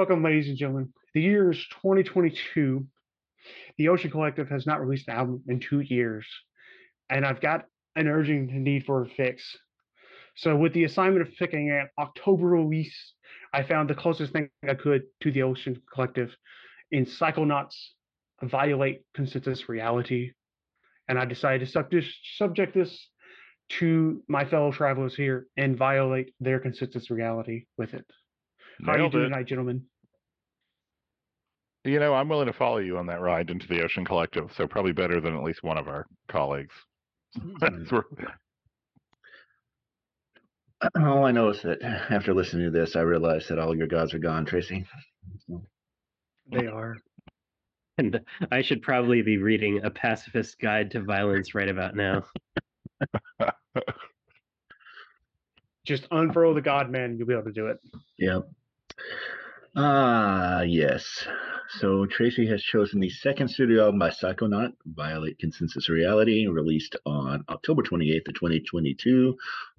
welcome, ladies and gentlemen. The year is 2022. The Ocean Collective has not released an album in two years, and I've got an urgent need for a fix. So, with the assignment of picking an October release, I found the closest thing I could to the Ocean Collective in Psychonaut's Violate Consensus Reality. And I decided to sub- subject this to my fellow travelers here and violate their consensus reality with it. How are you doing it. tonight, gentlemen? You know, I'm willing to follow you on that ride into the Ocean Collective, so probably better than at least one of our colleagues. That's where- All I know is that after listening to this, I realized that all your gods are gone, Tracy. They are. And I should probably be reading A Pacifist Guide to Violence right about now. Just unfurl the God Man, you'll be able to do it. Yep. Ah, yes. So Tracy has chosen the second studio album by Psychonaut, Violate Consensus Reality, released on October 28th of 2022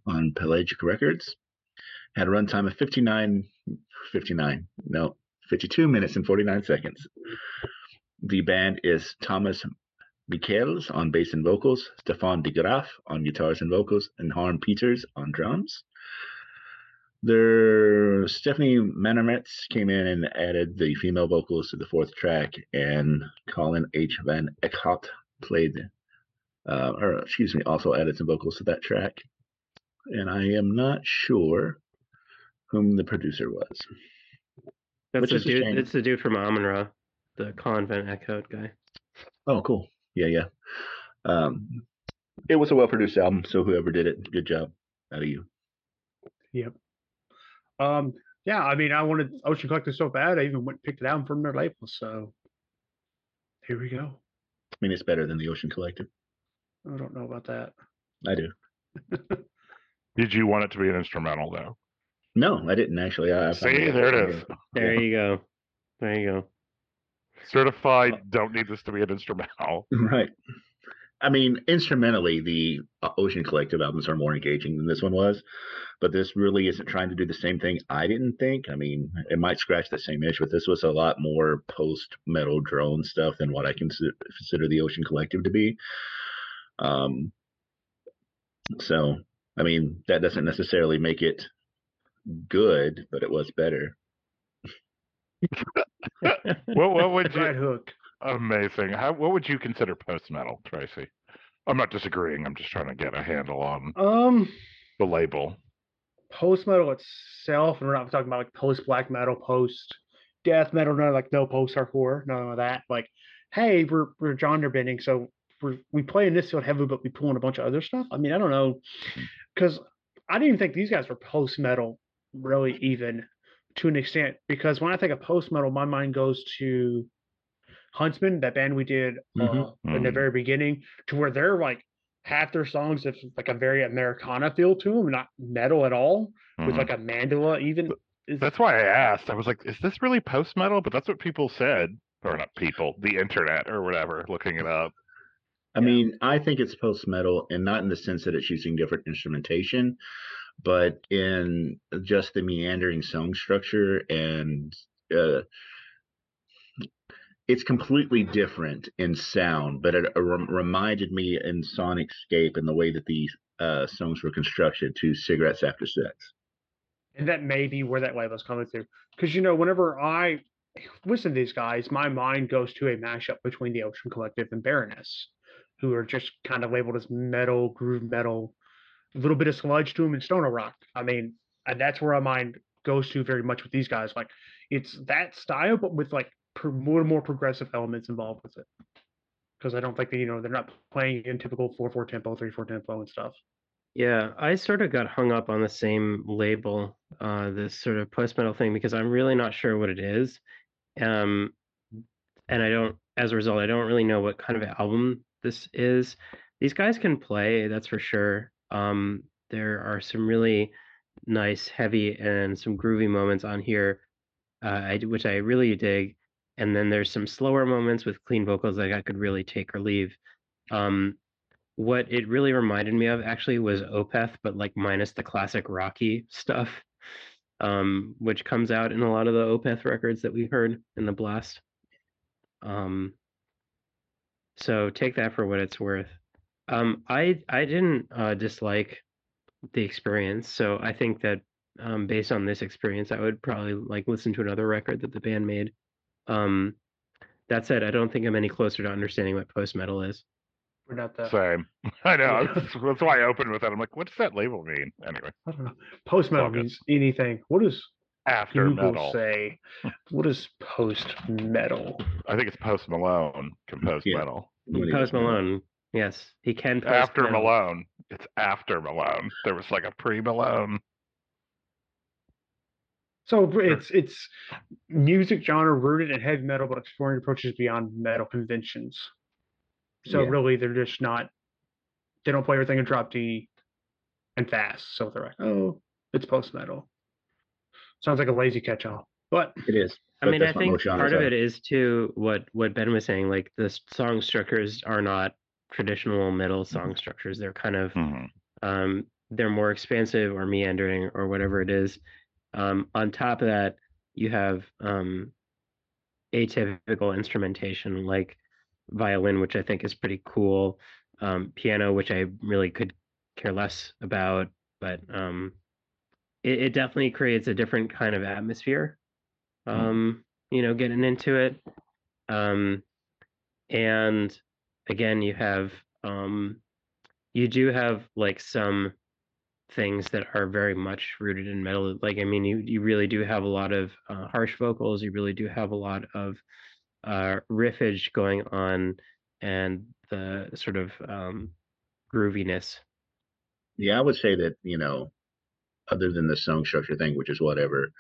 on Pelagic Records. Had a runtime of 59, 59, no, 52 minutes and 49 seconds. The band is Thomas Michiels on bass and vocals, Stefan De Graef on guitars and vocals, and Harm Peters on drums. There, Stefanie Mannaerts came in and added the female vocals to the fourth track, and Colin H. Van Eeckhout played, uh, or excuse me, also added some vocals to that track. And I am not sure whom the producer was. That's the is a dude. shame. It's the dude from Amenra, the Colin Van Eeckhout guy. Oh, cool. Yeah, yeah. Um, it was a well produced album, so whoever did it, good job out of you. Yep. Um, yeah, I mean, I wanted Ocean Collective so bad, I even went and picked it out from their label. So here we go. I mean, it's better than the Ocean Collective. I don't know about that. I do. Did you want it to be an instrumental though? No, I didn't actually. I, I See, there it is. There you go. There you go. Certified. Don't need this to be an instrumental. Right. I mean, instrumentally, the uh, Ocean Collective albums are more engaging than this one was, but this really isn't trying to do the same thing. I didn't think. I mean, it might scratch the same itch, but this was a lot more post metal drone stuff than what I consider, consider the Ocean Collective to be. Um, so, I mean, that doesn't necessarily make it good, but it was better. What what would Right you hook. Amazing. How what would you consider post metal, Tracy? I'm not disagreeing. I'm just trying to get a handle on Um, the label. post metal itself, and we're not talking about like post black metal, post death metal, no, like no post hardcore, none of that. Like, hey, we're we're genre bending, so we're we play in this field heavily, but we pull in a bunch of other stuff. I mean, I don't know, because I didn't even think these guys were post metal, really, even to an extent. Because when I think of post metal, my mind goes to Huntsman, that band we did uh, Mhm. in the Mhm. very beginning, to where they're like half their songs have like a very Americana feel to them, not metal at all with Mhm. like a mandala even. Is, That's why I asked. I was like, is this really post metal? But that's what people said. Or not people, the internet or whatever, looking it up. I Yeah. mean, I think it's post metal, and not in the sense that it's using different instrumentation, but in just the meandering song structure, and uh, it's completely different in sound. But it uh, rem- reminded me in Sonicscape and the way that these uh, songs were constructed to "Cigarettes After Sex." and that may be where that label's coming through. Because you know, whenever I listen to these guys, my mind goes to a mashup between the Ocean Collective and Baroness, who are just kind of labeled as metal, groove metal, a little bit of sludge to them and stoner rock. I mean, and that's where my mind goes to very much with these guys. Like it's that style, but with like more more progressive elements involved with it. Because I don't think that you know they're not playing in typical four four tempo, three four tempo and stuff. Yeah, I sort of got hung up on the same label, uh, this sort of post metal thing, because I'm really not sure what it is. Um, and I don't, as a result, I don't really know what kind of album this is. These guys can play, that's for sure. Um, there are some really nice, heavy, and some groovy moments on here, uh, I, which I really dig. And then there's some slower moments with clean vocals that I could really take or leave. Um, what it really reminded me of actually was Opeth, but like minus the classic Rocky stuff. um, which comes out in a lot of the Opeth records that we heard in the blast. Um, so take that for what it's worth. Um, I I didn't uh, dislike the experience, so I think that um, based on this experience, I would probably like listen to another record that the band made. Um, that said, I don't think I'm any closer to understanding what post metal is. We're not the. Same. I know. That's, that's why I opened with that. I'm like, what does that label mean? Anyway, I don't know. Post metal means anything. What does after Google metal. say? What is post metal? I think it's Post Malone composed Yeah. metal. When Post Malone, yes, he can post After metal. Malone. It's after Malone. There was like a pre Malone. So it's it's music genre rooted in heavy metal, but exploring approaches beyond metal conventions. So Yeah. really, they're just not. They don't play everything in drop D and fast. So they're like, oh, it's post metal. Sounds like a lazy catch all, but It is. I mean, I think part of it is too what what Ben was saying. Like the song structures are not traditional metal Mm-hmm. song structures. They're kind of Mhm. um, they're more expansive or meandering or whatever it is. Um, on top of that, you have um, atypical instrumentation like violin, which I think is pretty cool. Um, piano, which I really could care less about, but um, it, it definitely creates a different kind of atmosphere. Um, you know, getting into it. Um, and again, you have um, you do have like some things that are very much rooted in metal. Like, I mean, you you really do have a lot of uh, harsh vocals. You really do have a lot of uh, riffage going on, and the sort of um, grooviness. Yeah, I would say that, you know, other than the song structure thing, which is whatever,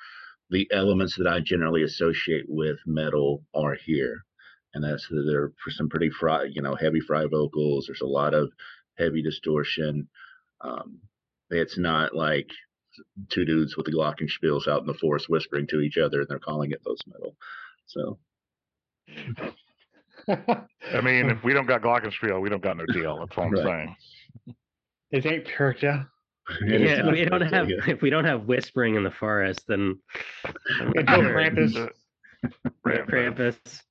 the elements that I generally associate with metal are here. And that's that there are some pretty fry, you know, heavy fry vocals. There's a lot of heavy distortion. Um, it's not like two dudes with the glockenspiels out in the forest whispering to each other and they're calling it post metal. So I mean, if we don't got Glockenspiel, we don't got no deal. That's all I'm Right. saying. it ain't Pyrrhia. it is Yeah, not we don't perfect, have yeah. if we don't have whispering in the forest, then I'm And not no. Krampus. Krampus.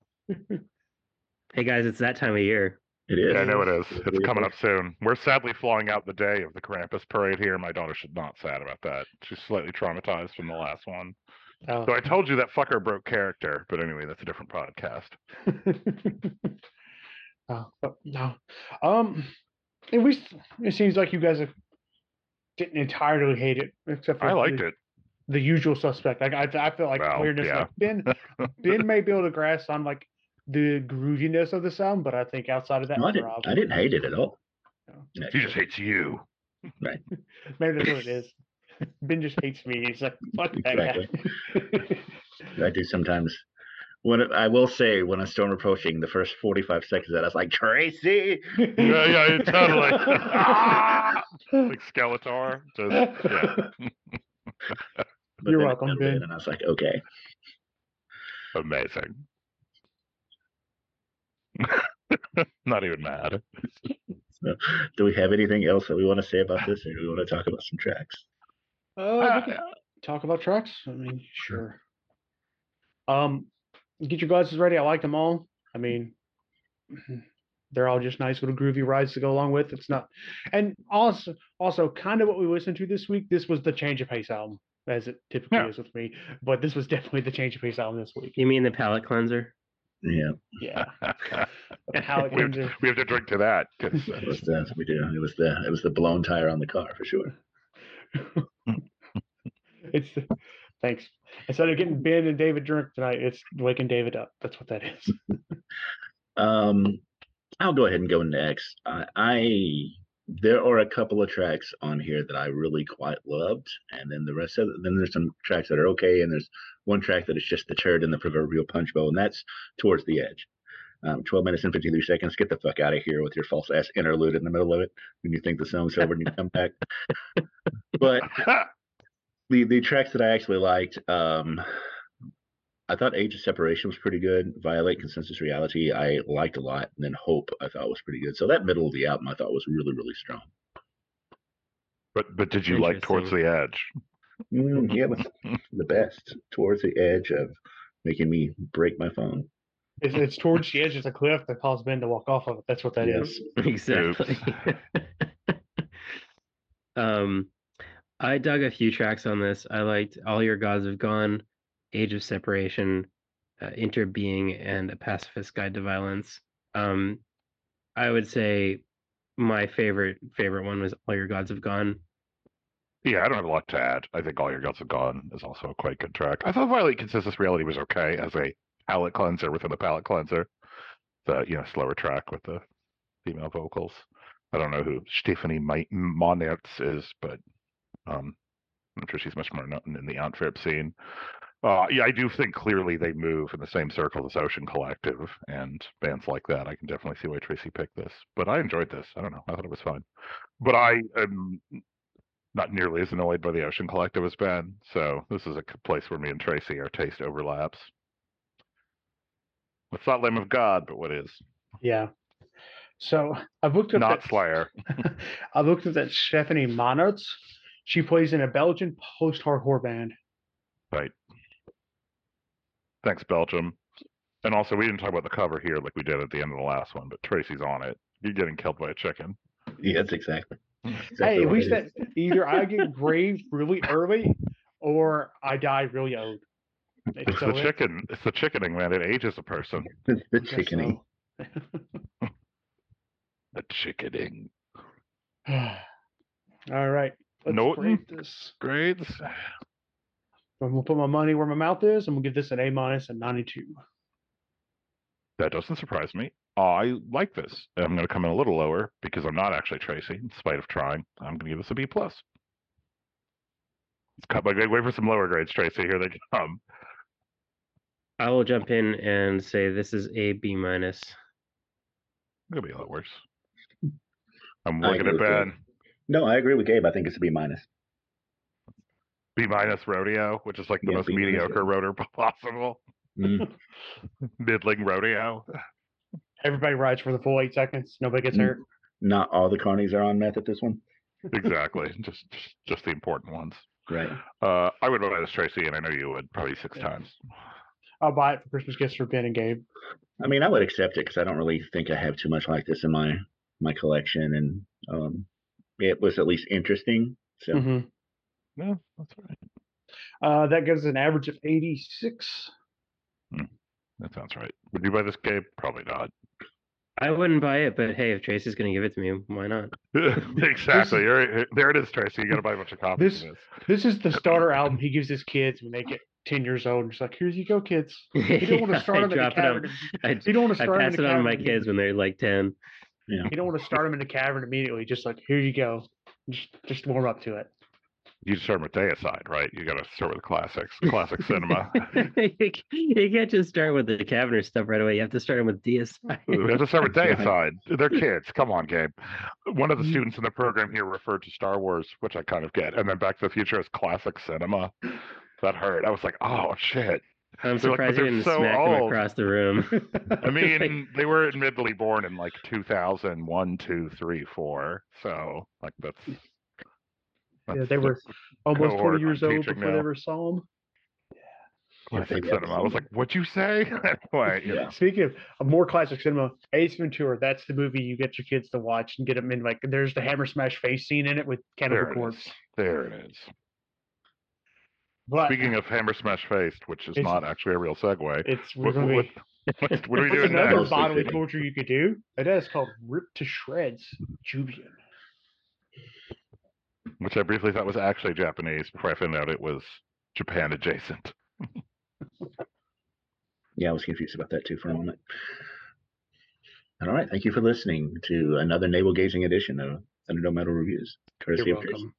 hey guys, it's that time of year. It is. Yeah, I know it is. It It's is. coming up soon. We're sadly flying out the day of the Krampus parade here. My daughter should not sad about that. She's slightly traumatized from the last one. Oh. So I told you that fucker broke character, but anyway, that's a different podcast. oh, but no. Um, at least it seems like you guys have, didn't entirely hate it, except for I liked the, it. the usual suspect. Like I, I feel like Well, weirdness. yeah. Like Ben, Ben may be able to grasp on like the grooviness of the sound, but I think outside of that, No, I, didn't, Rob, I didn't hate it at all. No. He just hates you. Right. maybe that's what it is. Ben just hates me. He's like, fuck that guy. I do sometimes. When I will say, when I storm approaching, the first forty-five seconds that, I was like, Tracy. Yeah, yeah, totally. Ah! like Skeletor. Just yeah. You're welcome, Ben. And I was like, okay. Amazing. Not even mad. Do we have anything else that we want to say about this, or do we want to talk about some tracks? Uh, we can talk about tracks. I mean, sure. Um, get your glasses ready. I like them all. I mean, they're all just nice little groovy rides to go along with. It's not, and also, also kind of what we listened to this week. This was the change of pace album, as it typically Yeah. is with me. But this was definitely the change of pace album this week. You mean the palate cleanser? Yeah, Yeah, and how it we, have to, we have to drink to that. 'cause, uh, it was the we do. It was the it was the blown tire on the car for sure. It's thanks. Instead of getting Ben and David drunk tonight, it's waking David up. That's what that is. Um, I'll go ahead and go next. I, I there are a couple of tracks on here that I really quite loved, and then the rest of then there's some tracks that are okay, and there's one track that is just the turd in the proverbial punch bowl, and that's towards the edge. Um, 12 minutes and 53 seconds. Get the fuck out of here with your false ass interlude in the middle of it when you think the song's over and you come back. But the the tracks that I actually liked, um, I thought Age of Separation was pretty good. Violate Consensus Reality, I liked a lot, and then Hope I thought was pretty good. So that middle of the album I thought was really really strong. but but did you like towards the edge? Mm, yeah, it was the best towards the edge of making me break my phone. It's, it's towards the edge of the cliff that caused Ben to walk off of it. That's what that is. Yes. exactly. um, I dug a few tracks on this. I liked All Your Gods Have Gone, Age of Separation, uh, Interbeing, and A Pacifist Guide to Violence. Um, I would say my favorite favorite one was All Your Gods Have Gone. Yeah, I don't have a lot to add. I think All Your Gods Have Gone is also a quite good track. I thought Violate Consensus Reality was okay as a palate cleanser within a palate cleanser. The you know slower track with the female vocals. I don't know who Stefanie Mannaerts is, but um, I'm sure she's much more known in the Antwerp scene. Uh, yeah, I do think clearly they move in the same circle as Ocean Collective and bands like that. I can definitely see why Tracy picked this, but I enjoyed this. I don't know. I thought it was fun, but I am not nearly as annoyed by the Ocean Collective as Ben. So this is a place where me and Tracy our taste overlaps. It's not Lamb of God, but what is? Yeah. So I've looked up Not that, Slayer. I've looked at that Stefanie Mannaerts. She plays in a Belgian post-hardcore band. Right. Thanks, Belgium. And also, we didn't talk about the cover here like we did at the end of the last one, but Tracy's on it. You're getting killed by a chicken. Yes, exactly. Exactly hey, at what least it either I get graved really early or I die really old. It's So the it- chicken. It's the chickening, man. It ages a person. the, the chickening. so. The chickening. All right. Let's Norton? this. Grades. I'm gonna put my money where my mouth is. I'm gonna give this an A minus and 92. That doesn't surprise me. I like this. I'm going to come in a little lower because I'm not actually Tracy, in spite of trying. I'm going to give this a B plus. Cut my wait for some lower grades, Tracy. Here they come. I will jump in and say this is a B minus. It'll be a lot worse. I'm I looking agree at with Gabe. Ben. No, I agree with Gabe. I think it's a B minus. B minus rodeo, which is like the Yeah, most B mediocre rodeo. rotor possible. Mm, Middling rodeo. Everybody rides for the full eight seconds. Nobody gets Mm. hurt. not all the carnies are on meth at this one. exactly. just, just just the important ones. Right. Uh, I would buy this Tracy, and I know you would probably six Yeah. times. I'll buy it for Christmas gifts for Ben and Gabe. I mean, I would accept it because I don't really think I have too much like this in my my collection, and um, it was at least interesting. So Mhm. No, that's all right. Uh, that gives an average of 86. That sounds right. Would you buy this Gabe? Probably not. I wouldn't buy it, but hey, if Tracy's gonna give it to me, why not? exactly. You're, there it is, Tracy. You got to buy a bunch of copies This- of this. This is the starter album he gives his kids when they get 10 years old. And it's like, here you go, kids. You don't want to start I them in the drop it on- cavern. I, You don't want to I start them pass it on to my kids when they're like ten. yeah, You don't want to start them in the cavern immediately. Just like, here you go. Just, just warm up to it. You start with Deicide, right? You got to start with the classics, classic cinema. you can't just start with the Cavener stuff right away. You have to start them with Deicide. We have to start with Right. Deicide. They're kids. Come on, Gabe. One of the Mm. students in the program here referred to Star Wars, which I kind of get, and then Back to the Future as classic cinema. That hurt. I was like, oh shit. I'm They're like, surprised you they're didn't so smack them old. across the room. I mean, they were admittedly born in like 2001, 2, 3, 4. So, like, that's. Yeah, they were almost cohort 20 years old teaching before they now. ever saw them. classic Yeah, cinema. I was like, what'd you say? anyway, you Yeah. Speaking of, of more classic cinema, Ace Ventura, that's the movie you get your kids to watch and get them in. Like, there's the hammer smash face scene in it with Cannibal there it Corpse. is. There it is. But Speaking of Hammer Smash Faced, which is not actually a real segue, it's we're what, gonna what, what, what are we doing another next? Mostly bodily torture you could do? It is called Rip to Shreds, Julian. Which I briefly thought was actually Japanese before I found out it was Japan adjacent. yeah, I was confused about that too for a moment. All right, thank you for listening to another navel gazing edition of Thunderdome Metal Reviews. Courtesy You're of Tracy. welcome.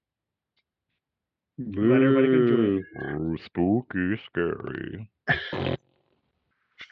Glad everybody could enjoy it. Spooky, scary.